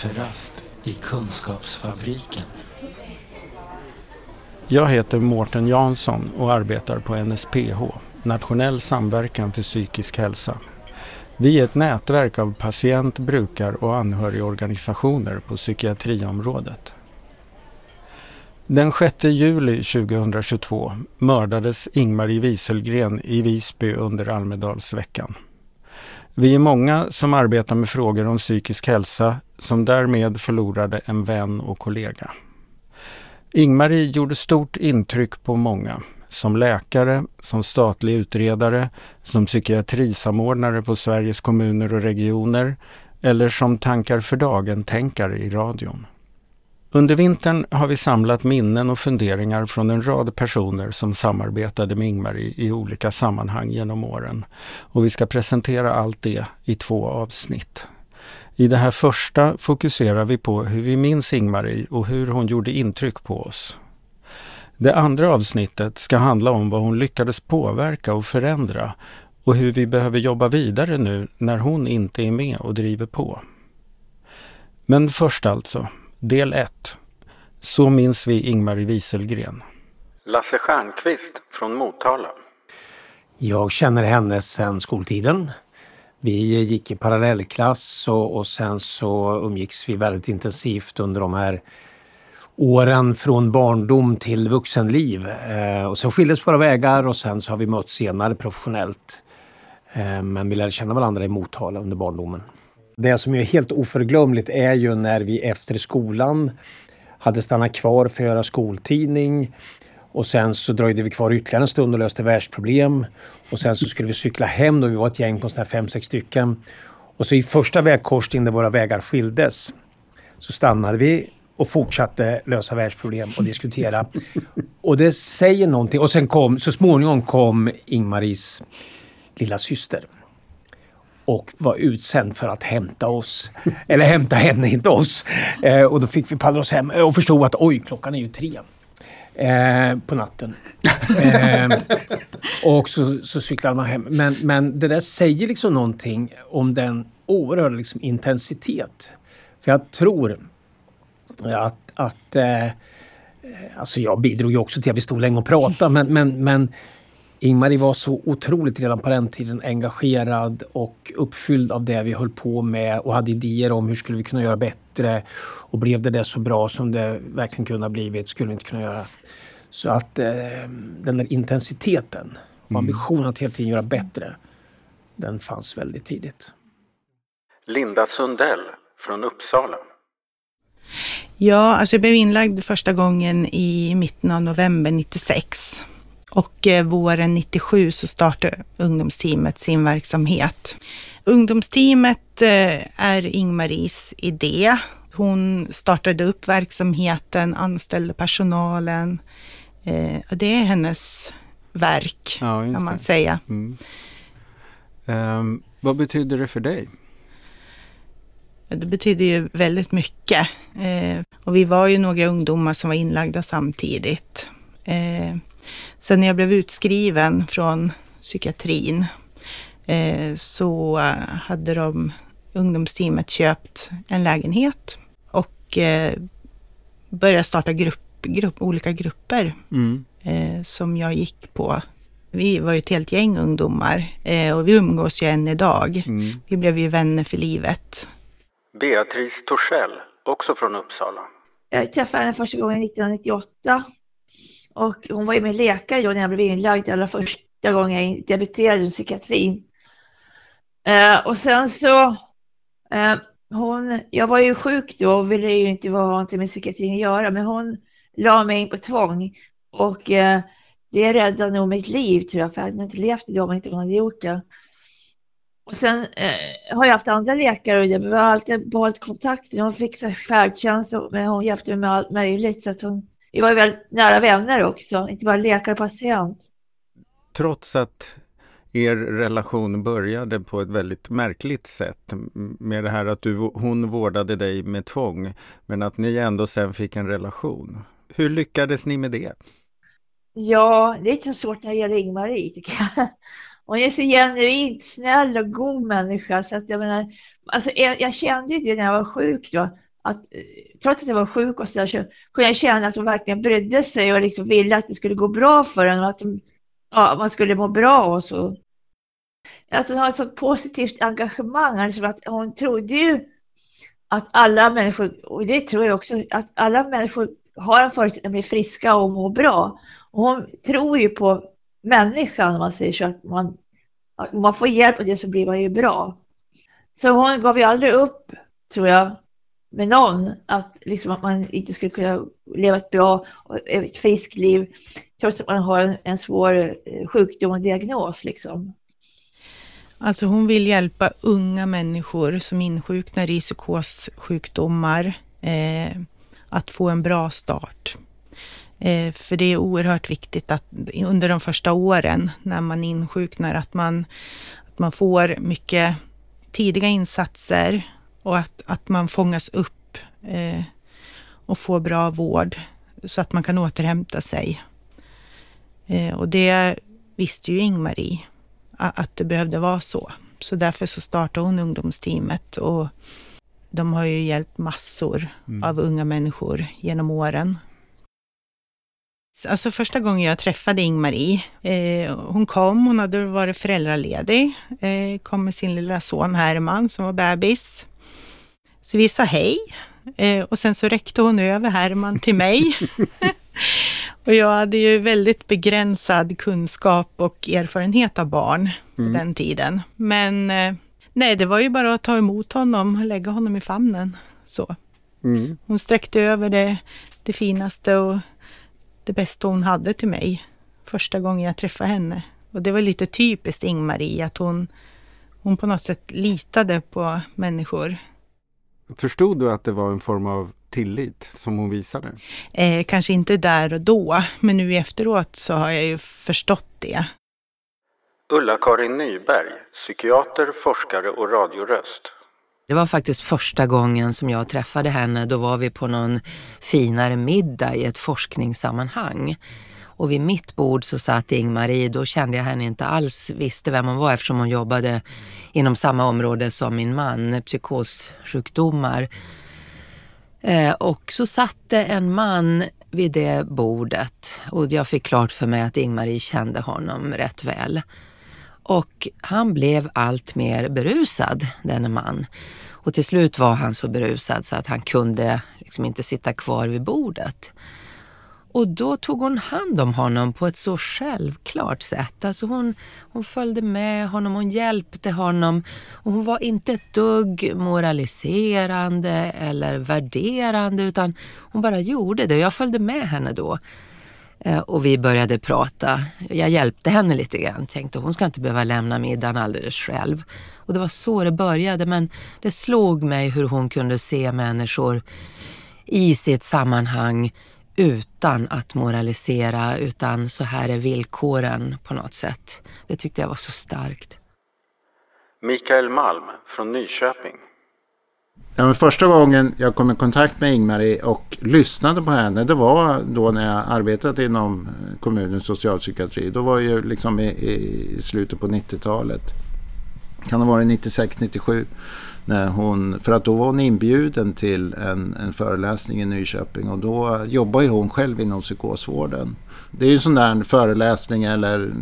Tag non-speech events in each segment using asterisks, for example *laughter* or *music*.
Kafferast i Kunskapsfabriken. Jag heter Mårten Jansson och arbetar på NSPH, Nationell samverkan för psykisk hälsa. Vi är ett nätverk av patient-, brukar och anhörigorganisationer på psykiatriområdet. Den 6 juli 2022 mördades Ingmarie Wieselgren i Visby under Almedalsveckan. Vi är många som arbetar med frågor om psykisk hälsa som därmed förlorade en vän och kollega. Ingmarie gjorde stort intryck på många. Som läkare, som statlig utredare, som psykiatrisamordnare på Sveriges kommuner och regioner eller som tankar för dagen-tänkare i radion. Under vintern har vi samlat minnen och funderingar från en rad personer som samarbetade med Ingmarie i olika sammanhang genom åren. Och vi ska presentera allt det i två avsnitt. I det här första fokuserar vi på hur vi minns Ingmarie och hur hon gjorde intryck på oss. Det andra avsnittet ska handla om vad hon lyckades påverka och förändra och hur vi behöver jobba vidare nu när hon inte är med och driver på. Men först alltså, Del 1. Så minns vi Ingmarie Wieselgren. Lasse Stjernqvist från Motala. Jag känner henne sedan skoltiden. Vi gick i parallellklass och, och sen så umgicks vi väldigt intensivt under de här åren från barndom till vuxenliv. Eh, och sen skildes våra vägar och sen så har vi mötts senare professionellt. Eh, men vi lärde känna varandra i Motala under barndomen. Det som är helt oförglömligt är ju när vi efter skolan hade stannat kvar för att göra skoltidning. Och sen så dröjde vi kvar ytterligare en stund och löste världsproblem. Och sen så skulle vi cykla hem då vi var ett gäng på sådär fem, sex stycken. Och så i första vägkorsningen där våra vägar skildes så stannade vi och fortsatte lösa världsproblem och diskutera. Och det säger någonting. Och sen kom, så småningom kom Ingmaris lilla syster och var utsänd för att hämta oss. Eller hämta henne, inte oss. Eh, och då fick vi paddla oss hem och förstod att oj, klockan är ju tre. Eh, på natten. Eh, och så, så cyklade man hem. Men, men det där säger liksom någonting om den oerhörda liksom intensitet. För jag tror att, att eh, Alltså jag bidrog ju också till att vi stod länge och pratade men, men, men Ingmarie var så otroligt redan på den tiden engagerad och uppfylld av det vi höll på med och hade idéer om hur skulle vi kunna göra bättre. Och blev det det så bra som det verkligen kunde ha blivit skulle vi inte kunna göra. Så att eh, den där intensiteten och mm. ambitionen att hela tiden göra bättre, den fanns väldigt tidigt. Linda Sundell från Uppsala. Ja, alltså jag blev inlagd första gången i mitten av november 96. Och eh, våren 97 så startade ungdomsteamet sin verksamhet. Ungdomsteamet eh, är Ingmaris idé. Hon startade upp verksamheten, anställde personalen. Eh, och det är hennes verk, ja, kan man säga. Mm. Um, vad betyder det för dig? Det betyder ju väldigt mycket. Eh, och vi var ju några ungdomar som var inlagda samtidigt. Eh, Sen när jag blev utskriven från psykiatrin eh, så hade de ungdomsteamet köpt en lägenhet och eh, började starta grupp, grupp, olika grupper mm. eh, som jag gick på. Vi var ju ett helt gäng ungdomar eh, och vi umgås ju än idag. Mm. Vi blev ju vänner för livet. Beatrice Torssell, också från Uppsala. Jag träffade henne första gången 1998 och hon var ju min läkare då när jag blev inlagd allra första gången jag debuterade i psykiatrin. Eh, och sen så, eh, hon, jag var ju sjuk då och ville ju inte ha någonting med psykiatrin att göra, men hon la mig in på tvång. Och eh, det räddade nog mitt liv tror jag, för jag hade inte levt idag om inte hade gjort det. Och sen eh, har jag haft andra läkare och det, men vi har alltid behållit kontakten. Hon fixade färdtjänst, men hon hjälpte mig med allt möjligt. Så att hon, vi var väldigt nära vänner också, inte bara läkare och patient. Trots att er relation började på ett väldigt märkligt sätt med det här att du, hon vårdade dig med tvång men att ni ändå sen fick en relation. Hur lyckades ni med det? Ja, det är inte så svårt när det gäller Ingmarie tycker jag. hon är så genuint snäll och god människa så att jag menar, alltså jag, jag kände ju det när jag var sjuk då, att trots att jag var sjuk och så, där så kunde jag känna att hon verkligen brydde sig och liksom ville att det skulle gå bra för henne och att de, ja, man skulle må bra och så. Att hon har ett så positivt engagemang, alltså att hon trodde ju att alla människor, och det tror jag också, att alla människor har en förutsättning att bli friska och må bra. Och hon tror ju på människan, om man säger så, att man, om man får hjälp av det så blir man ju bra. Så hon gav ju aldrig upp, tror jag, med någon, att, liksom att man inte skulle kunna leva ett bra och ett friskt liv trots att man har en, en svår eh, sjukdom och diagnos. Liksom. Alltså hon vill hjälpa unga människor som insjuknar i psykossjukdomar eh, att få en bra start. Eh, för det är oerhört viktigt att under de första åren när man insjuknar att man, att man får mycket tidiga insatser och att, att man fångas upp eh, och får bra vård så att man kan återhämta sig. Eh, och det visste ju Ingmarie att det behövde vara så. Så därför så startade hon ungdomsteamet och de har ju hjälpt massor mm. av unga människor genom åren. Alltså första gången jag träffade Ingmarie, eh, hon kom, hon hade varit föräldraledig, eh, kom med sin lilla son Herman som var bebis. Så vi sa hej eh, och sen så räckte hon över Herman till mig. *laughs* och jag hade ju väldigt begränsad kunskap och erfarenhet av barn mm. på den tiden. Men eh, nej, det var ju bara att ta emot honom och lägga honom i famnen. Så. Mm. Hon sträckte över det, det finaste och det bästa hon hade till mig första gången jag träffade henne. Och det var lite typiskt Ingmarie, att hon, hon på något sätt litade på människor. Förstod du att det var en form av tillit som hon visade? Eh, kanske inte där och då, men nu efteråt så har jag ju förstått det. Ulla-Karin Nyberg, psykiater, forskare och radioröst. Det var faktiskt första gången som jag träffade henne. Då var vi på någon finare middag i ett forskningssammanhang. Och vid mitt bord så satt Ingmarie. Då kände jag henne inte alls visste vem hon var eftersom hon jobbade inom samma område som min man, psykossjukdomar. Eh, och så satt det en man vid det bordet och jag fick klart för mig att Ingmarie kände honom rätt väl. Och han blev allt mer berusad, denne man. Och till slut var han så berusad så att han kunde liksom inte sitta kvar vid bordet. Och då tog hon hand om honom på ett så självklart sätt. Alltså hon, hon följde med honom, hon hjälpte honom. Och hon var inte ett dugg moraliserande eller värderande utan hon bara gjorde det. Jag följde med henne då. Eh, och vi började prata. Jag hjälpte henne lite grann. Tänkte hon ska inte behöva lämna middagen alldeles själv. Och det var så det började. Men det slog mig hur hon kunde se människor i sitt sammanhang utan att moralisera, utan så här är villkoren på något sätt. Det tyckte jag var så starkt. Mikael Malm från Nyköping. Ja, men första gången jag kom i kontakt med Ingmarie och lyssnade på henne det var då när jag arbetade inom eh, kommunens socialpsykiatri. Då var ju liksom i, i slutet på 90-talet. Kan ha varit 96-97. När hon, för att då var hon inbjuden till en, en föreläsning i Nyköping och då jobbar ju hon själv inom psykosvården. Det är ju en sån där föreläsning eller,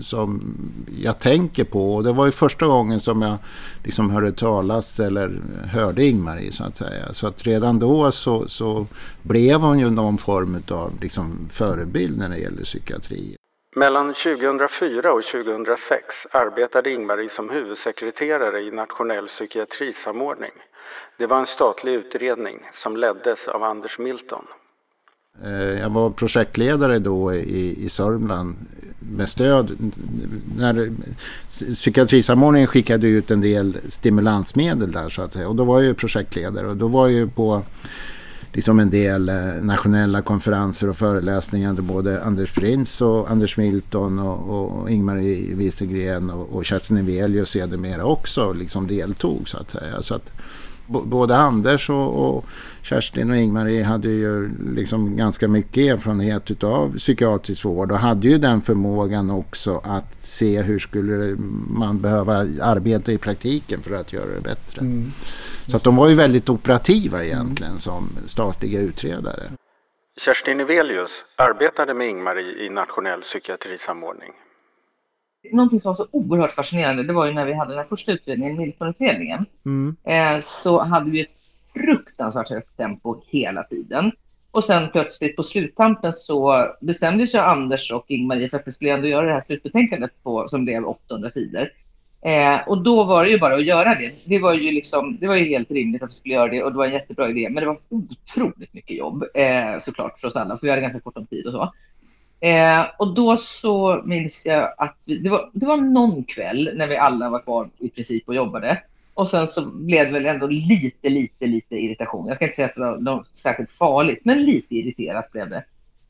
som jag tänker på och det var ju första gången som jag liksom hörde talas eller hörde Ingmarie så att säga. Så att redan då så, så blev hon ju någon form av liksom förebild när det gäller psykiatri. Mellan 2004 och 2006 arbetade Ingmarie som huvudsekreterare i Nationell psykiatrisamordning. Det var en statlig utredning som leddes av Anders Milton. Eh, jag var projektledare då i, i Sörmland med stöd. När psykiatrisamordningen skickade ut en del stimulansmedel där så att säga. Och då var jag projektledare och då var jag ju på liksom en del eh, nationella konferenser och föreläsningar där både Anders Prins och Anders Milton och, och Ingmar Wieselgren och, och Kerstin Evelius sedermera också liksom deltog så att säga. Så att både Anders och, och Kerstin och Ingmarie hade ju liksom ganska mycket erfarenhet av psykiatrisk vård och hade ju den förmågan också att se hur skulle man behöva arbeta i praktiken för att göra det bättre. Mm. Så att de var ju väldigt operativa egentligen mm. som statliga utredare. Kerstin Evelius arbetade med Ingmarie i nationell psykiatrisamordning. Någonting som var så oerhört fascinerande, det var ju när vi hade den första utredningen, Miltonutredningen, mm. eh, så hade vi ett fruktansvärt högt tempo hela tiden. Och sen plötsligt på sluttampen så bestämde sig Anders och Ingmarie för att vi skulle ändå göra det här slutbetänkandet på, som blev 800 sidor. Eh, och då var det ju bara att göra det. Det var ju, liksom, det var ju helt rimligt att vi skulle göra det och det var en jättebra idé. Men det var otroligt mycket jobb eh, såklart för oss alla, för vi hade ganska kort om tid och så. Eh, och då så minns jag att vi, det, var, det var någon kväll när vi alla var kvar i princip och jobbade. Och sen så blev det väl ändå lite, lite, lite irritation. Jag ska inte säga att det var något särskilt farligt, men lite irriterat blev det.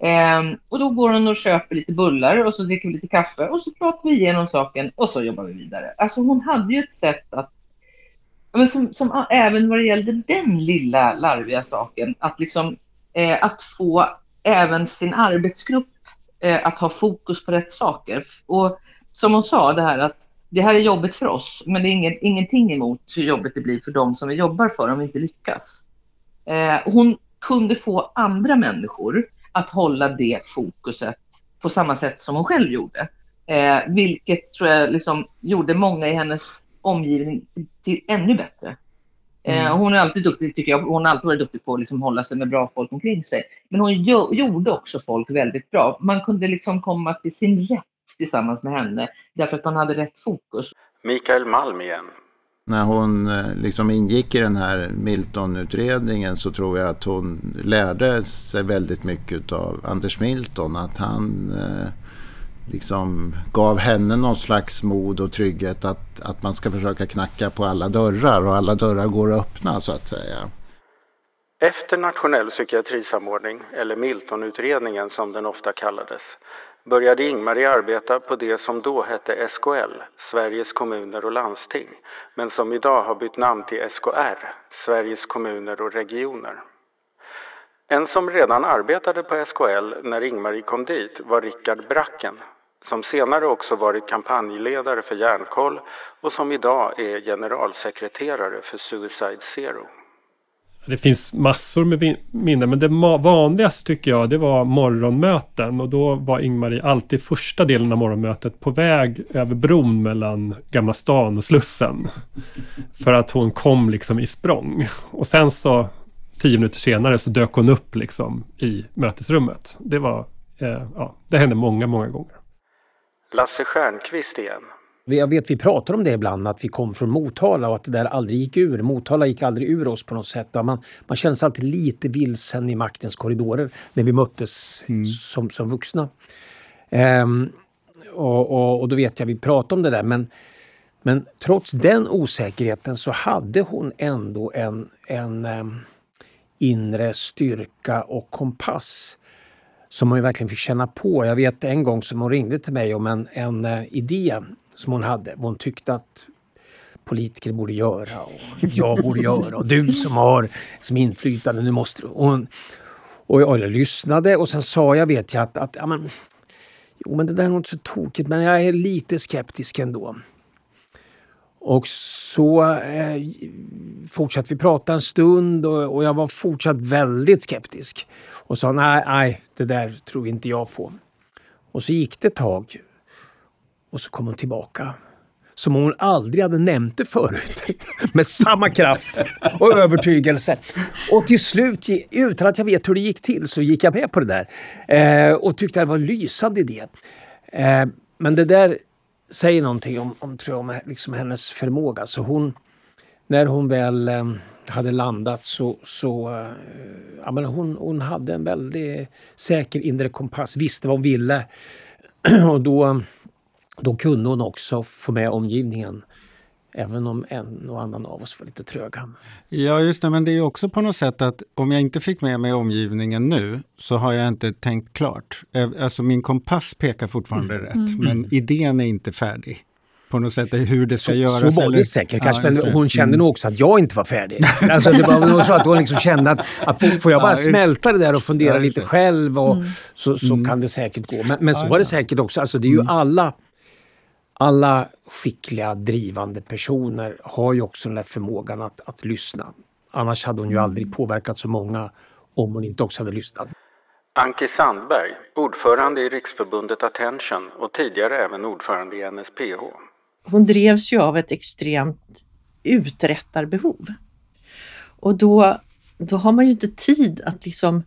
Eh, och då går hon och köper lite bullar och så dricker vi lite kaffe och så pratar vi igenom saken och så jobbar vi vidare. Alltså hon hade ju ett sätt att, men som, som även vad det gällde den lilla larviga saken, att liksom eh, att få även sin arbetsgrupp eh, att ha fokus på rätt saker. Och som hon sa, det här att det här är jobbigt för oss, men det är ingen, ingenting emot hur jobbigt det blir för dem som vi jobbar för om vi inte lyckas. Eh, hon kunde få andra människor att hålla det fokuset på samma sätt som hon själv gjorde. Eh, vilket tror jag liksom gjorde många i hennes omgivning till, till ännu bättre. Eh, mm. hon är alltid duktig, tycker jag. Hon har alltid varit duktig på att liksom hålla sig med bra folk omkring sig. Men hon gjorde också folk väldigt bra. Man kunde liksom komma till sin rätt tillsammans med henne därför att man hade rätt fokus. Mikael Malm igen. När hon eh, liksom ingick i den här Milton-utredningen så tror jag att hon lärde sig väldigt mycket av Anders Milton. Att han eh, liksom gav henne någon slags mod och trygghet att, att man ska försöka knacka på alla dörrar och alla dörrar går att öppna så att säga. Efter nationell psykiatrisamordning, eller Miltonutredningen som den ofta kallades, började Ingmarie arbeta på det som då hette SKL, Sveriges kommuner och landsting, men som idag har bytt namn till SKR, Sveriges kommuner och regioner. En som redan arbetade på SKL när Ingmarie kom dit var Rickard Bracken, som senare också varit kampanjledare för Järnkoll och som idag är generalsekreterare för Suicide Zero. Det finns massor med minnen, men det vanligaste tycker jag det var morgonmöten och då var Ingmarie alltid första delen av morgonmötet på väg över bron mellan Gamla stan och Slussen. För att hon kom liksom i språng. Och sen så tio minuter senare så dök hon upp liksom i mötesrummet. Det var, eh, ja, det hände många, många gånger. Lasse Stjernqvist igen. Jag vet vi pratar om det ibland, att vi kom från Motala och att det där aldrig gick ur. Motala gick aldrig ur oss på något sätt. Man, man kände sig alltid lite vilsen i maktens korridorer när vi möttes mm. som, som vuxna. Ehm, och, och, och, då vet jag vi pratade om det där men, men trots den osäkerheten så hade hon ändå en, en um, inre styrka och kompass som hon verkligen fick känna på. Jag vet en gång som hon ringde till mig om en, en eh, idé som hon hade. Hon tyckte att politiker borde göra och jag borde göra och du som har som inflytande, nu måste du. Och, hon, och jag, jag lyssnade och sen sa jag, vet jag, att, att ja, men, jo, men det där är nog inte så tokigt men jag är lite skeptisk ändå. Och så eh, fortsatte vi prata en stund och, och, jag var fortsatt väldigt skeptisk. Och sa nej, nej, det där tror inte jag på. Och så gick det ett tag och så kom hon tillbaka. Som om hon aldrig hade nämnt det förut. *laughs* Med samma kraft och övertygelse. Och till slut, utan att jag vet hur det gick till, så gick jag med på det där. Eh, och tyckte det var en lysande idé. Eh, men det där säger någonting om, om, tror jag, om liksom hennes förmåga. Så hon, när hon väl eh, hade landat så, så eh, ja, men hon, hon hade en väldigt säker inre kompass, visste vad hon ville. *clears throat* och då då kunde hon också få med omgivningen. Även om en och annan av oss var lite tröga. Ja, just det. Men det är också på något sätt att om jag inte fick med mig omgivningen nu så har jag inte tänkt klart. Eh, alltså min kompass pekar fortfarande mm. rätt, mm. men idén är inte färdig. på något sätt hur det ska så, göras. Så var eller? det säkert kanske, Ja, men hon kände Mm. nog också att jag inte var färdig. Alltså, det var nog så att hon liksom kände att, att får, jag bara Ja, smälta det där och fundera ja, lite själv och, Mm. så, så Mm. kan det säkert gå. Men, men så var det säkert också. Alltså, det är ju alla, alla skickliga, drivande personer har ju också den där förmågan att, att lyssna. Annars hade hon ju aldrig påverkat så många om hon inte också hade lyssnat. Anki Sandberg, ordförande i Riksförbundet Attention och tidigare även ordförande i NSPH. hon drevs ju av ett extremt uträttarbehov. Och då, då har man ju inte tid att liksom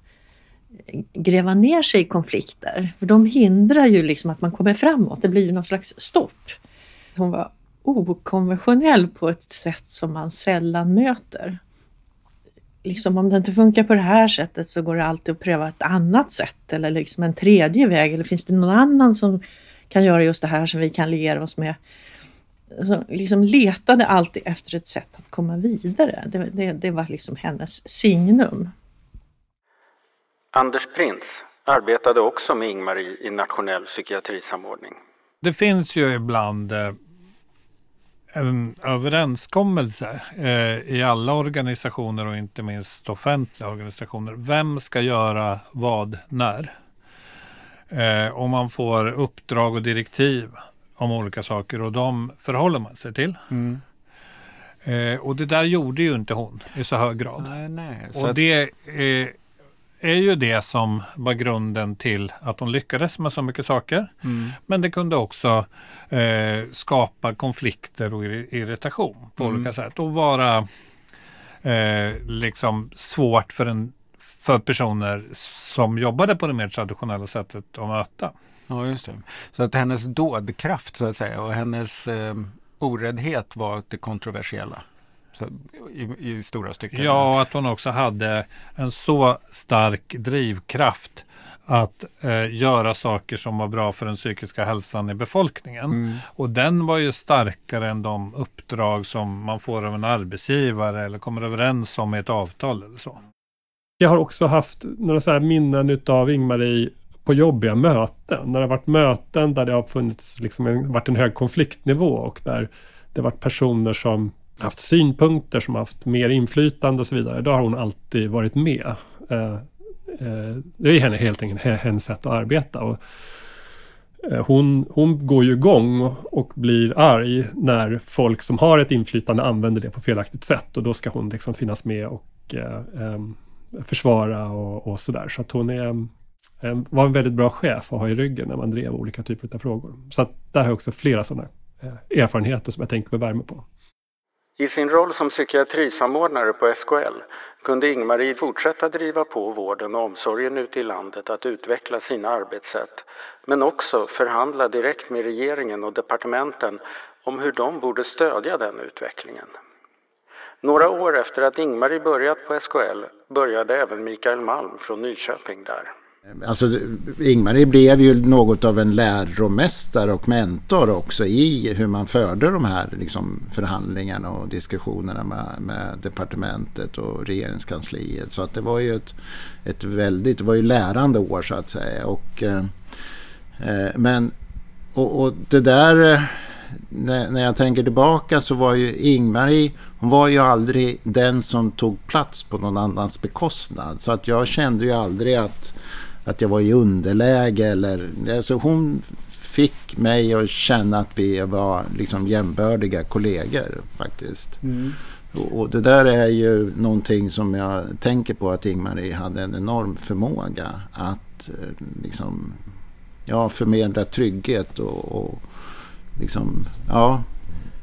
gräva ner sig i konflikter. För de hindrar ju liksom att man kommer framåt. Det blir ju någon slags stopp. Hon var okonventionell på ett sätt som man sällan möter. Liksom om det inte funkar på det här sättet så går det alltid att pröva ett annat sätt eller liksom en tredje väg. Eller finns det någon annan som kan göra just det här som vi kan liera oss med? Så liksom letade alltid efter ett sätt att komma vidare. Det, det, det var liksom hennes signum. Anders Prins arbetade också med Ingmarie i nationell psykiatrisamordning. Det finns ju ibland eh, en överenskommelse eh, i alla organisationer och inte minst offentliga organisationer. Vem ska göra vad när? Eh, och man får uppdrag och direktiv om olika saker och de förhåller man sig till. Mm. Eh, och det där gjorde ju inte hon i så hög grad. Nej, nej. Så Och att, det eh, är ju det som var grunden till att hon lyckades med så mycket saker. mm. Men det kunde också eh, skapa konflikter och ir- irritation på Mm. olika sätt och vara eh, liksom svårt för, en, för personer som jobbade på det mer traditionella sättet att möta. Ja, just det. Så att hennes dådkraft så att säga och hennes eh, oräddhet var det kontroversiella. Så, i, I stora stycken. Ja, att hon också hade en så stark drivkraft att eh, göra saker som var bra för den psykiska hälsan i befolkningen. Mm. Och den var ju starkare än de uppdrag som man får av en arbetsgivare eller kommer överens om i ett avtal eller så. Jag har också haft några så här minnen utav Ingmarie på jobbiga möten. När det har varit möten där det har funnits liksom en, varit en hög konfliktnivå och där det har varit personer som haft synpunkter, som haft mer inflytande och så vidare. Då har hon alltid varit med. Eh, eh, det är henne, helt enkelt hennes sätt att arbeta. Och, eh, hon, hon går ju igång och, blir arg när folk som har ett inflytande använder det på felaktigt sätt. Och då ska hon liksom finnas med och eh, försvara och, och sådär. Så att hon är, eh, var en väldigt bra chef att ha i ryggen när man drev olika typer av frågor. Så att där har jag också flera sådana erfarenheter som jag tänker med värme på. I sin roll som psykiatrisamordnare på SKL kunde Ingmarie fortsätta driva på vården och omsorgen ute i landet att utveckla sina arbetssätt, men också förhandla direkt med regeringen och departementen om hur de borde stödja den utvecklingen. Några år efter att Ingmarie börjat på SKL började även Mikael Malm från Nyköping där. Eh, alltså, Ingmarie blev ju något av en läromästare och mentor också i hur man förde de här liksom, förhandlingarna och diskussionerna med, med departementet och regeringskansliet. Så att det var ju ett, ett väldigt, det var ju lärande år så att säga. Och, eh, eh men, och, och det där, eh, när, när jag tänker tillbaka så var ju Ingmarie, hon var ju aldrig den som tog plats på någon annans bekostnad. Så att jag kände ju aldrig att att jag var i underläge eller alltså hon fick mig att känna att vi var liksom jämbördiga kollegor faktiskt. Mm. Och, och det där är ju någonting som jag tänker på att Ingmarie hade en enorm förmåga att eh, liksom ja, förmedla trygghet och, och liksom ja,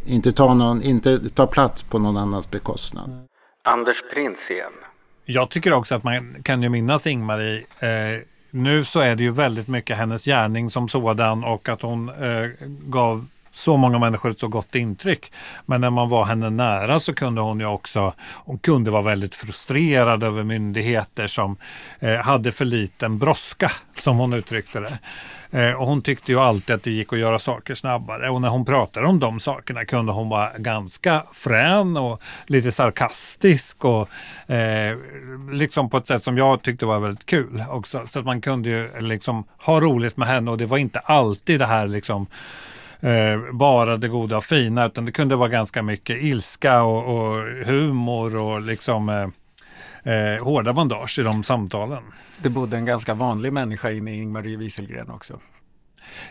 inte ta, någon, inte ta plats på någon annans bekostnad. Anders Prins igen. Jag tycker också att man kan ju minnas Ingmarie. Eh, nu så är det ju väldigt mycket hennes gärning som sådan och att hon eh, gav så många människor ett så gott intryck. Men när man var henne nära så kunde hon ju också, hon kunde vara väldigt frustrerad över myndigheter som eh, hade för liten brådska, som hon uttryckte det. Eh, och hon tyckte ju alltid att det gick att göra saker snabbare. Och när hon pratade om de sakerna kunde hon vara ganska frän och lite sarkastisk och eh, liksom på ett sätt som jag tyckte var väldigt kul också. Så att man kunde ju liksom ha roligt med henne och det var inte alltid det här liksom eh, bara det goda och fina utan det kunde vara ganska mycket ilska och, och humor och liksom eh, eh, hårda bandage i de samtalen. Det bodde en ganska vanlig människa inne i Ingmarie Wieselgren också.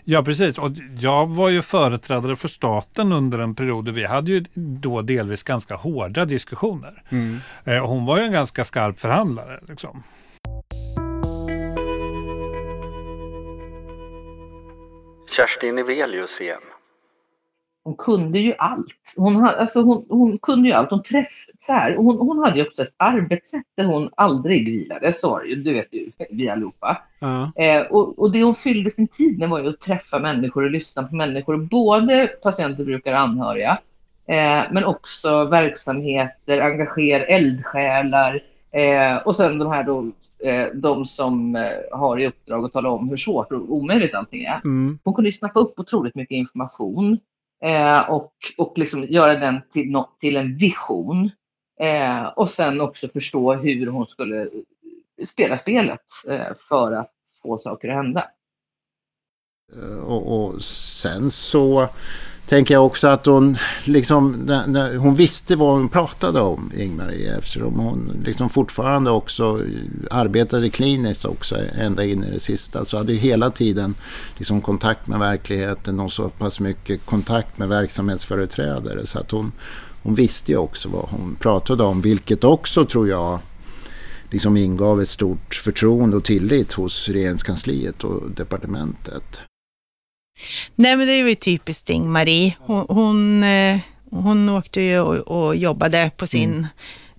Ja precis och jag var ju företrädare för staten under en period och vi hade ju då delvis ganska hårda diskussioner. Mm. Eh, hon var ju en ganska skarp förhandlare. Liksom. Kerstin Evelius igen. Hon kunde ju allt. Hon, alltså hon, hon kunde ju allt. Hon träffade, hon, hon hade ju också ett arbetssätt där hon aldrig vilade. Så var det ju, du vet ju, vi allihopa. Uh. Eh, och, och det hon fyllde sin tid med var ju att träffa människor och lyssna på människor. Både patienter, brukare, anhöriga. Eh, men också verksamheter, engagera eldsjälar. Eh, och sen de här då eh, de som eh, har i uppdrag att tala om hur svårt och omöjligt allting är. Mm. Hon kunde snappa upp otroligt mycket information eh, och, och liksom göra den till, något, till en vision. Eh, och sen också förstå hur hon skulle eh, spela spelet eh, för att få saker att hända. Eh, och, och sen så tänker jag också att hon, liksom, hon visste vad hon pratade om, Ingmarie, eftersom hon liksom fortfarande också arbetade kliniskt också ända in i det sista. Så hade hela tiden liksom kontakt med verkligheten och så pass mycket kontakt med verksamhetsföreträdare. Så att hon, hon visste ju också vad hon pratade om, vilket också tror jag liksom ingav ett stort förtroende och tillit hos regeringskansliet och departementet. Nej, men det var ju typiskt Ing-Marie. Hon, hon, eh, hon åkte ju och, och jobbade på sin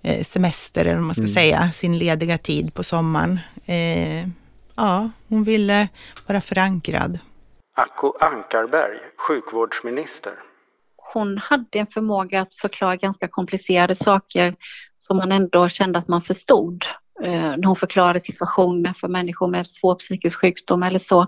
mm. Semester, eller vad man ska mm. säga, sin lediga tid på sommaren. Eh, ja, hon ville vara förankrad. Acko Ankarberg, sjukvårdsminister. Hon hade en förmåga att förklara ganska komplicerade saker som man ändå kände att man förstod. Eh, när hon förklarade situationen för människor med svår psykisk sjukdom eller så.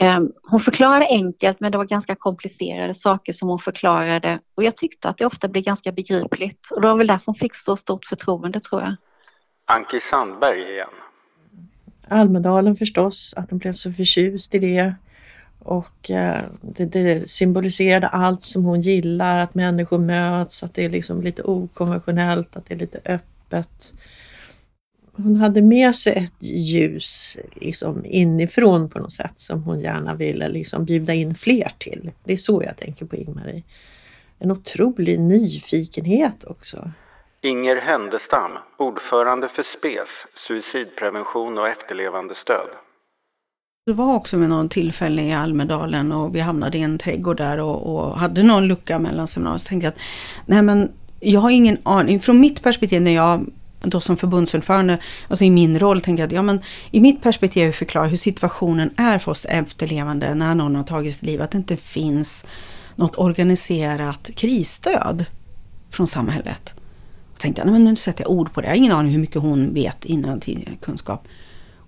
Eh, hon förklarade enkelt men det var ganska komplicerade saker som hon förklarade och jag tyckte att det ofta blev ganska begripligt och det var väl därför hon fick så stort förtroende tror jag. Anki Sandberg igen. Almedalen förstås, att hon blev så förtjust i det. Och eh, det, det, symboliserade allt som hon gillar, att människor möts, att det är liksom lite okonventionellt, att det är lite öppet hon hade med sig ett ljus liksom inifrån på något sätt som hon gärna ville liksom bjuda in fler till. Det är så jag tänker på Ingmarie. En otrolig nyfikenhet också. Inger Händestam, ordförande för SPES, suicidprevention och efterlevandestöd. Det var också med någon tillfälle i Almedalen och vi hamnade i en trädgård där och, och hade någon lucka mellan seminarier. Så tänkte jag att nej men jag har ingen aning. Från mitt perspektiv när jag då som förbundsordförande, alltså i min roll, tänker jag att ja, men i mitt perspektiv förklara hur situationen är för oss efterlevande när någon har tagit sitt liv, att det inte finns något organiserat krisstöd från samhället. Jag tänkte jag, men nu sätter jag ord på det, jag har ingen aning hur mycket hon vet innan tidigare kunskap.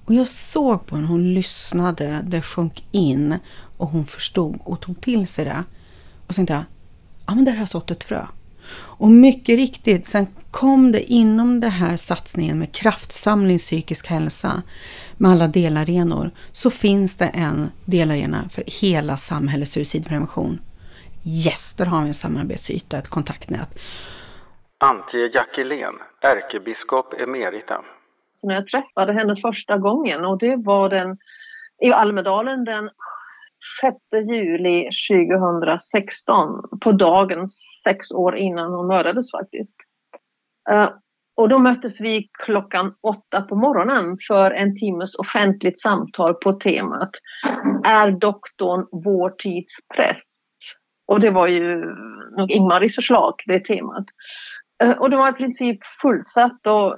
Och jag såg på henne, hon lyssnade, det sjönk in och hon förstod och tog till sig det. Och så tänkte jag, ja men där har jag sått ett frö. Och mycket riktigt, sen kom det inom den här satsningen med kraftsamling psykisk hälsa med alla delarenor så finns det en delarena för hela samhällets suicidprevention. Yes, där har vi en samarbetsyta, ett kontaktnät. Antje Jackelén, ärkebiskop emerita. Så när jag träffade henne första gången och det var den i Almedalen den 6 juli 2016 på dagen sex år innan hon mördades faktiskt. Eh, och då möttes vi klockan åtta på morgonen för en timmes offentligt samtal på temat Är doktorn vår tids präst? Och det var ju nog Ingmaris förslag, det temat. Eh, och det var i princip fullsatt och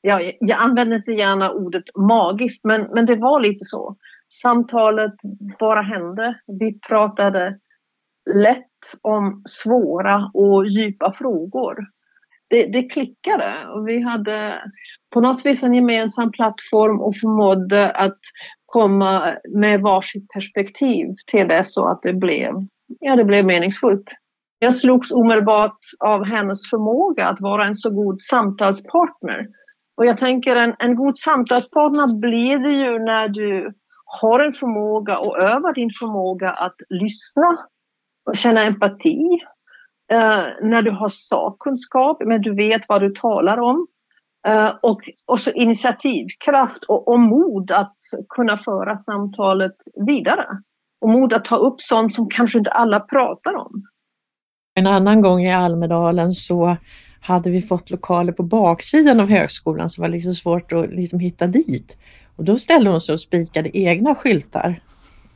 ja, jag använder inte gärna ordet magiskt men, men det var lite så samtalet bara hände. Vi pratade lätt om svåra och djupa frågor. Det, det klickade. Och vi hade på något vis en gemensam plattform och förmådde att komma med varsitt perspektiv till det så att det blev, ja, det blev meningsfullt. Jag slogs omedelbart av hennes förmåga att vara en så god samtalspartner. Och jag tänker en, en god samtalspartner blir det ju när du har en förmåga och övar din förmåga att lyssna och känna empati, Eh, när du har sakkunskap, men du vet vad du talar om. Eh, och också initiativkraft och, och mod att kunna föra samtalet vidare. Och mod att ta upp sånt som kanske inte alla pratar om. En annan gång i Almedalen så hade vi fått lokaler på baksidan av högskolan som var liksom svårt att liksom hitta dit. Och då ställde hon sig och spikade egna skyltar.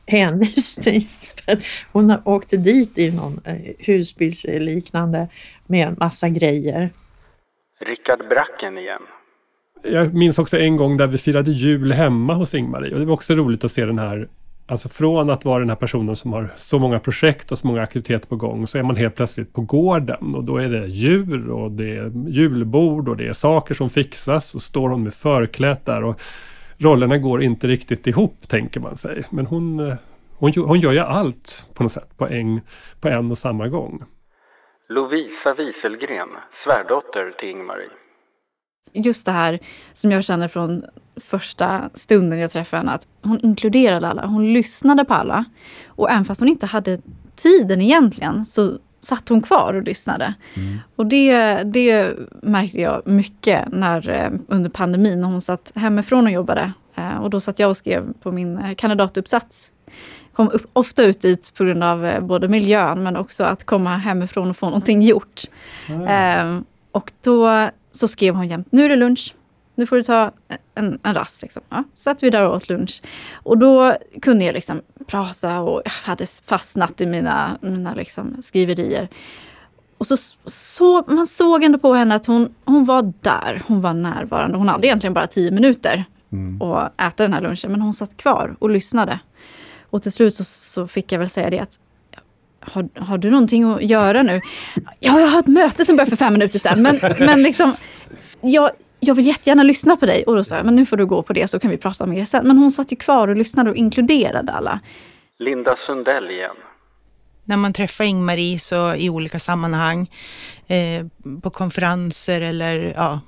Hänvisning. *laughs* Hon åkte dit i någon eh, husbilsliknande med en massa grejer. Rickard Bracken igen. Jag minns också en gång där vi firade jul hemma hos Ingmarie och det var också roligt att se den här Alltså från att vara den här personen som har så många projekt och så många aktiviteter på gång så är man helt plötsligt på gården och då är det djur och det är julbord och det är saker som fixas och står hon med förklätt där och rollerna går inte riktigt ihop tänker man sig. Men hon, eh, hon, hon gör ju allt på något sätt på en, på en och samma gång. Lovisa Wieselgren, svärdotter till Ingmarie. Just det här som jag känner från första stunden jag träffade henne, att hon inkluderade alla. Hon lyssnade på alla. Och även fast hon inte hade tiden egentligen så satt hon kvar och lyssnade. Mm. Och det, det märkte jag mycket när, eh, under pandemin när hon satt hemifrån och jobbade. Eh, och då satt jag och skrev på min eh, kandidatuppsats. Kom upp, ofta ut dit på grund av både miljön men också att komma hemifrån och få någonting gjort. Mm. och då så skrev hon jämt, nu är det lunch, nu får du ta en, en rast. Liksom. Ja, satt vi där och åt lunch. Och då kunde jag liksom prata och jag hade fastnat i mina, mina liksom skriverier. Och så, så man såg ändå på henne att hon, hon var där, hon var närvarande. Hon hade egentligen bara tio minuter mm. att äta den här lunchen, men hon satt kvar och lyssnade. Och till slut så, så fick jag väl säga det att har, har du någonting att göra nu? Ja, jag har ett möte som börjar för fem minuter sedan. Men, men liksom, jag, jag vill jättegärna lyssna på dig. Och då sa jag, men nu får du gå på det så kan vi prata mer sen. Men hon satt ju kvar och lyssnade och inkluderade alla. Linda Sundell igen. När man träffar Ingmarie så i olika sammanhang, eh, på konferenser eller ja,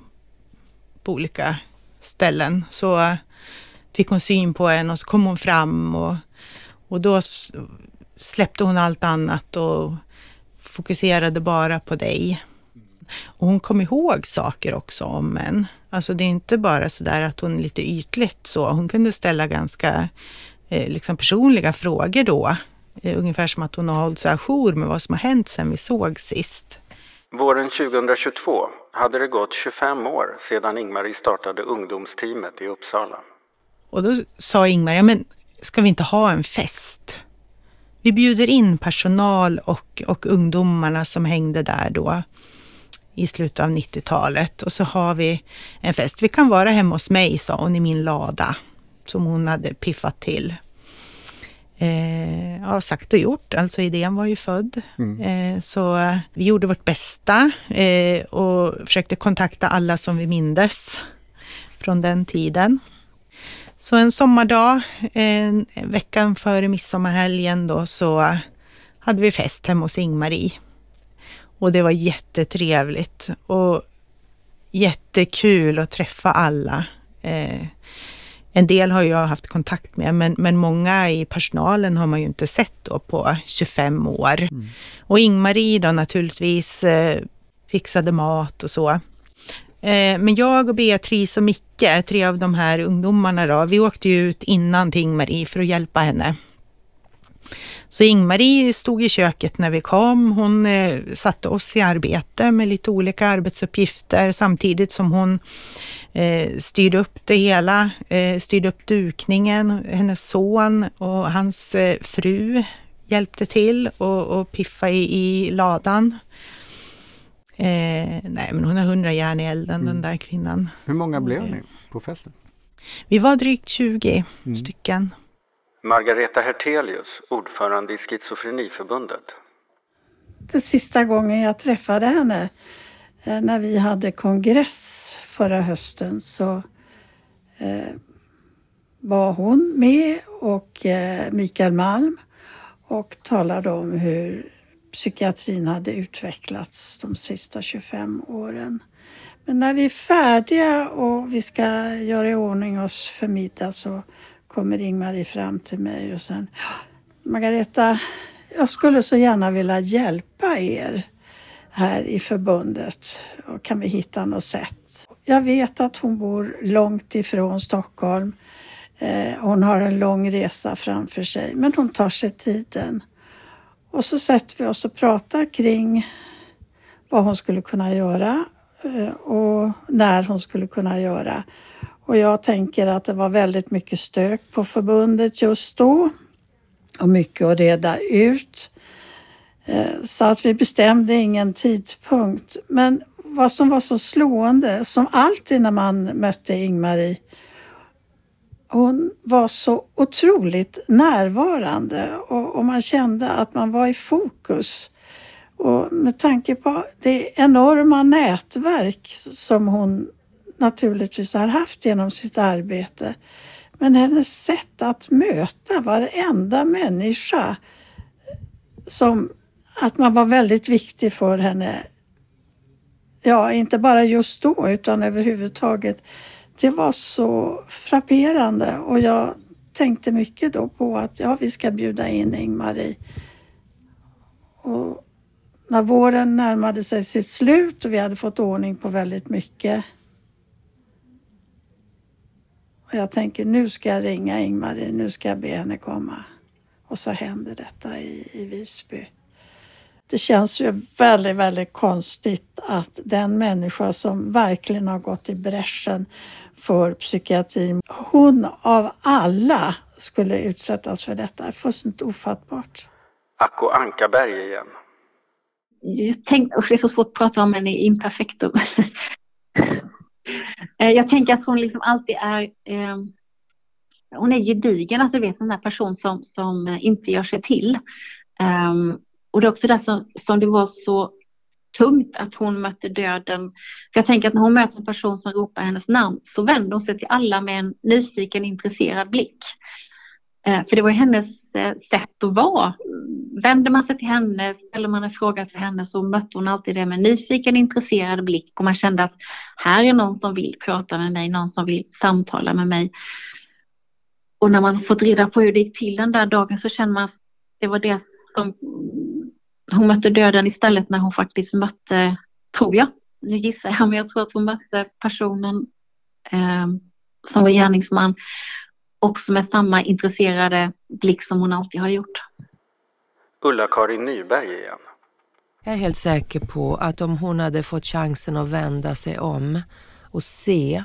på olika ställen, så fick hon syn på en och så kom hon fram och, och då släppte hon allt annat och fokuserade bara på dig. Och hon kom ihåg saker också om en. Alltså det är inte bara så där att hon lite ytligt så, hon kunde ställa ganska eh, liksom personliga frågor då. Eh, ungefär som att hon har hållit sig ajour med vad som har hänt sedan vi såg sist. Våren 2022 hade det gått 25 år sedan Ingmarie startade ungdomsteamet i Uppsala. Och då sa Ingmarie, men ska vi inte ha en fest? Vi bjuder in personal och, och ungdomarna som hängde där då i slutet av 90-talet och så har vi en fest. Vi kan vara hemma hos mig, sa hon, i min lada som hon hade piffat till. Eh, ja, sagt och gjort, alltså idén var ju född. Mm. Eh, så vi gjorde vårt bästa eh, och försökte kontakta alla som vi mindes från den tiden. Så en sommardag, en veckan före midsommarhelgen då, så hade vi fest hemma hos Ingmarie. Och det var jättetrevligt och jättekul att träffa alla. Eh, en del har jag haft kontakt med, men, men många i personalen har man ju inte sett då på 25 år. Mm. Och Ingmarie då naturligtvis eh, fixade mat och så. Eh, men jag och Beatrice och Micke, tre av de här ungdomarna då, vi åkte ju ut innan till Ingmarie för att hjälpa henne. Så Ingmarie stod i köket när vi kom. Hon eh, satte oss i arbete med lite olika arbetsuppgifter samtidigt som hon eh, styrde upp det hela, eh, styrde upp dukningen. Hennes son och hans eh, fru hjälpte till och, och piffa i, i ladan. Eh, nej, men hon har hundra järn i elden, mm. den där kvinnan. Hur många blev ni på festen? Vi var drygt 20 mm. stycken. Margareta Hertelius, ordförande i Schizofreniförbundet. Den sista gången jag träffade henne, eh, när vi hade kongress förra hösten, så eh, var hon med och eh, Mikael Malm och talade om hur psykiatrin hade utvecklats de sista 25 åren. Men när vi är färdiga och vi ska göra i ordning oss för middag så kommer Ingmarie fram till mig och sen Margareta, jag skulle så gärna vilja hjälpa er här i förbundet. Och kan vi hitta något sätt? Jag vet att hon bor långt ifrån Stockholm. Eh, hon har en lång resa framför sig, men hon tar sig tiden. Och så sätter vi oss och pratar kring vad hon skulle kunna göra eh, och när hon skulle kunna göra. Och jag tänker att det var väldigt mycket stök på förbundet just då och mycket att reda ut. Eh, så att vi bestämde ingen tidpunkt. Men vad som var så slående, som alltid när man mötte Ingmarie, hon var så otroligt närvarande och, och, man kände att man var i fokus. Och med tanke på det enorma nätverk som hon naturligtvis har haft genom sitt arbete. Men hennes sätt att möta varenda människa som att man var väldigt viktig för henne. Ja, inte bara just då utan överhuvudtaget. Det var så frapperande och jag tänkte mycket då på att ja, vi ska bjuda in Ing-Marie. Och när våren närmade sig sitt slut och vi hade fått ordning på väldigt mycket. Och jag tänker nu ska jag ringa Ing-Marie, nu ska jag be henne komma. Och så händer detta i, i Visby. Det känns ju väldigt, väldigt konstigt att den människa som verkligen har gått i bräschen för psykiatrin, hon av alla skulle utsättas för detta. Det är fullständigt ofattbart. Acko Ankarberg igen. Jag tänkte, usch, det är så svårt att prata om henne i imperfektum. Eh, jag tänker att hon liksom alltid är eh, hon är gedigen, alltså du vet en sån där person som, som inte gör sig till. Um, och det är också det som, som det var så tungt att hon mötte döden. För jag tänker att när hon möter en person som ropar hennes namn så vänder hon sig till alla med en nyfiken, intresserad blick. Eh, för det var hennes eh, sätt att vara. Vänder man sig till henne, ställer man en fråga till henne så mötte hon alltid det med nyfiken, intresserad blick och man kände att här är någon som vill prata med mig, någon som vill samtala med mig. Och när man fått reda på hur det gick till den där dagen så känner man att det var det som hon mötte döden istället när hon faktiskt mötte, tror jag, nu gissar jag, men jag tror att hon mötte personen eh, som var gärningsman också med samma intresserade blick som hon alltid har gjort. Ulla-Karin Nyberg igen. Jag är helt säker på att om hon hade fått chansen att vända sig om och se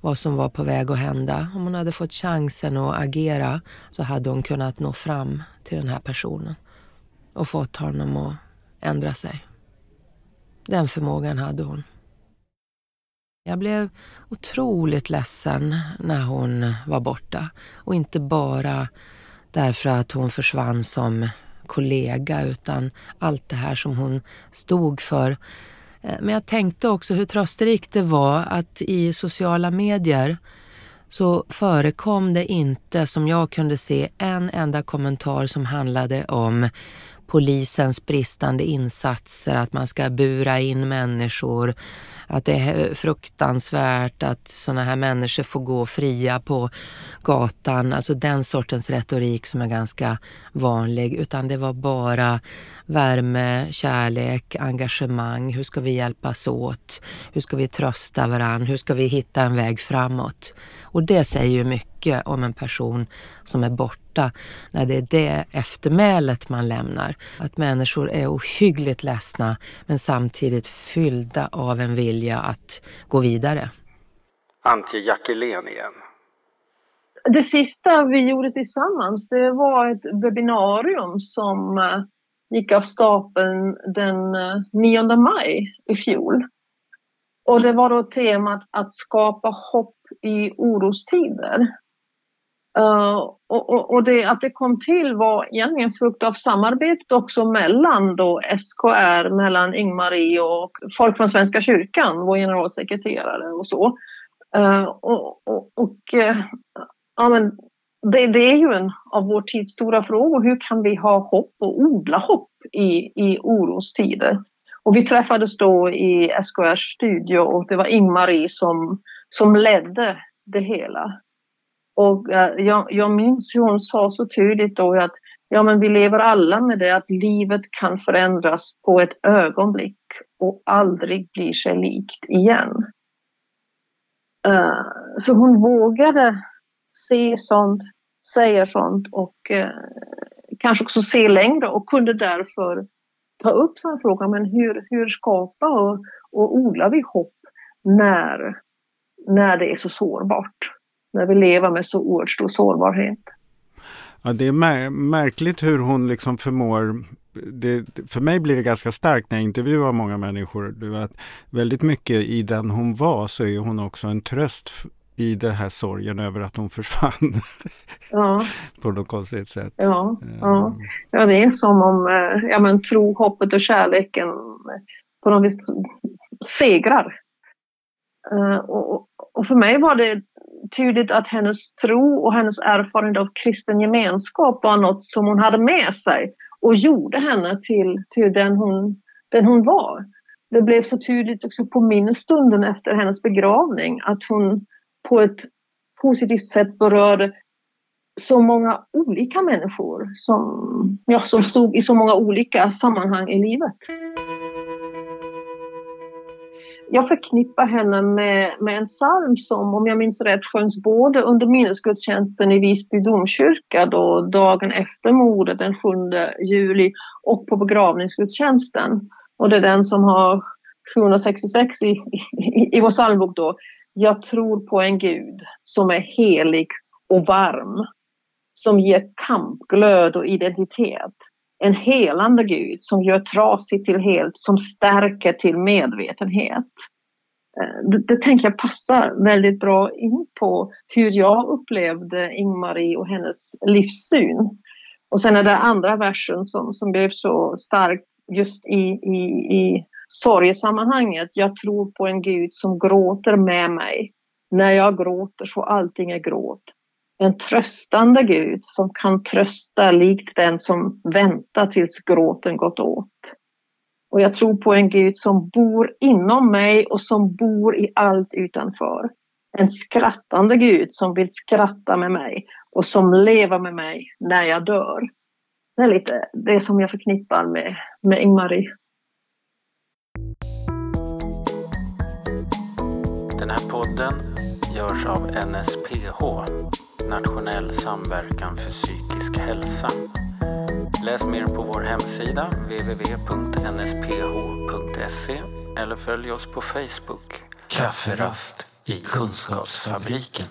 vad som var på väg att hända, om hon hade fått chansen att agera så hade hon kunnat nå fram till den här personen och fått honom att ändra sig. Den förmågan hade hon. Jag blev otroligt ledsen när hon var borta. Och inte bara därför att hon försvann som kollega utan allt det här som hon stod för. Eh, men jag tänkte också hur trösterikt det var att i sociala medier så förekom det inte, som jag kunde se, en enda kommentar som handlade om polisens bristande insatser, att man ska bura in människor, att det är fruktansvärt att sådana här människor får gå fria på gatan. Alltså den sortens retorik som är ganska vanlig. Utan det var bara värme, kärlek, engagemang. Hur ska vi hjälpas åt? Hur ska vi trösta varandra? Hur ska vi hitta en väg framåt? Och det säger ju mycket om en person som är borta när det är det eftermälet man lämnar. Att människor är ohyggligt ledsna men samtidigt fyllda av en vilja att gå vidare. Antje Jackelén igen. Det sista vi gjorde tillsammans det var ett webbinarium som eh, gick av stapeln den 9 eh, maj i fjol. Och det var då temat att skapa hopp i orostider. Uh, och, och, och det, att det kom till var egentligen frukt av samarbete också mellan då SKR, mellan Ingmarie och folk från Svenska kyrkan, vår generalsekreterare och så. Uh, och, och, och uh, ja, men det, det, är ju en av vår tids stora frågor. Hur kan vi ha hopp och odla hopp i, i orostider? Och vi träffades då i SKRs studio och det var Ingmarie som, som ledde det hela. Och eh, jag, jag minns hur hon sa så tydligt då att ja men vi lever alla med det att livet kan förändras på ett ögonblick och aldrig blir sig likt igen. Eh, så hon vågade se sånt, säga sånt och eh, kanske också se längre och kunde därför ta upp sådana frågor. Men hur, hur skapar och, och odlar vi hopp när, när det är så sårbart? När vi lever med så oerhört stor sårbarhet. Ja, det är mär märkligt hur hon liksom förmår det, för mig blir det ganska starkt när jag intervjuar många människor. Du vet, väldigt mycket i den hon var så är hon också en tröst i den här sorgen över att hon försvann. Ja. *laughs* på något konstigt sätt. Ja, ja. Ehm. ja, det är som om eh, ja, men, tro, hoppet och kärleken på något vis segrar. Eh, och, och för mig var det tydligt att hennes tro och hennes erfarenhet av kristen gemenskap var något som hon hade med sig och gjorde henne till, till den, hon, den hon var. Det blev så tydligt också på minnesstunden efter hennes begravning att hon på ett positivt sätt berörde så många olika människor som, ja, som stod i så många olika sammanhang i livet jag förknippar henne med, med en psalm som, om jag minns rätt, sjöngs både under minnesgudstjänsten i Visby domkyrka då dagen efter mordet den 7 juli och på begravningsgudstjänsten. Och det är den som har 766 i, i, i vår psalmbok då. Jag tror på en Gud som är helig och varm, som ger kampglöd och identitet. En helande Gud som gör trasigt till helt, som stärker till medvetenhet. Eh, det, det tänker jag passar väldigt bra in på hur jag upplevde Ingmarie och hennes livssyn. Och sen är det andra versen som, som blev så stark just i, i, i sorgesammanhanget. Jag tror på en Gud som gråter med mig. När jag gråter så allting är gråt en tröstande Gud som kan trösta likt den som väntar tills gråten gått åt. Och jag tror på en Gud som bor inom mig och som bor i allt utanför. En skrattande Gud som vill skratta med mig och som lever med mig när jag dör. Det är lite det som jag förknippar med, med Ingmarie. Den här podden görs av NSPH Nationell samverkan för psykisk hälsa. Läs mer på vår hemsida www.nsph.se eller följ oss på Facebook. Kafferast i Kunskapsfabriken.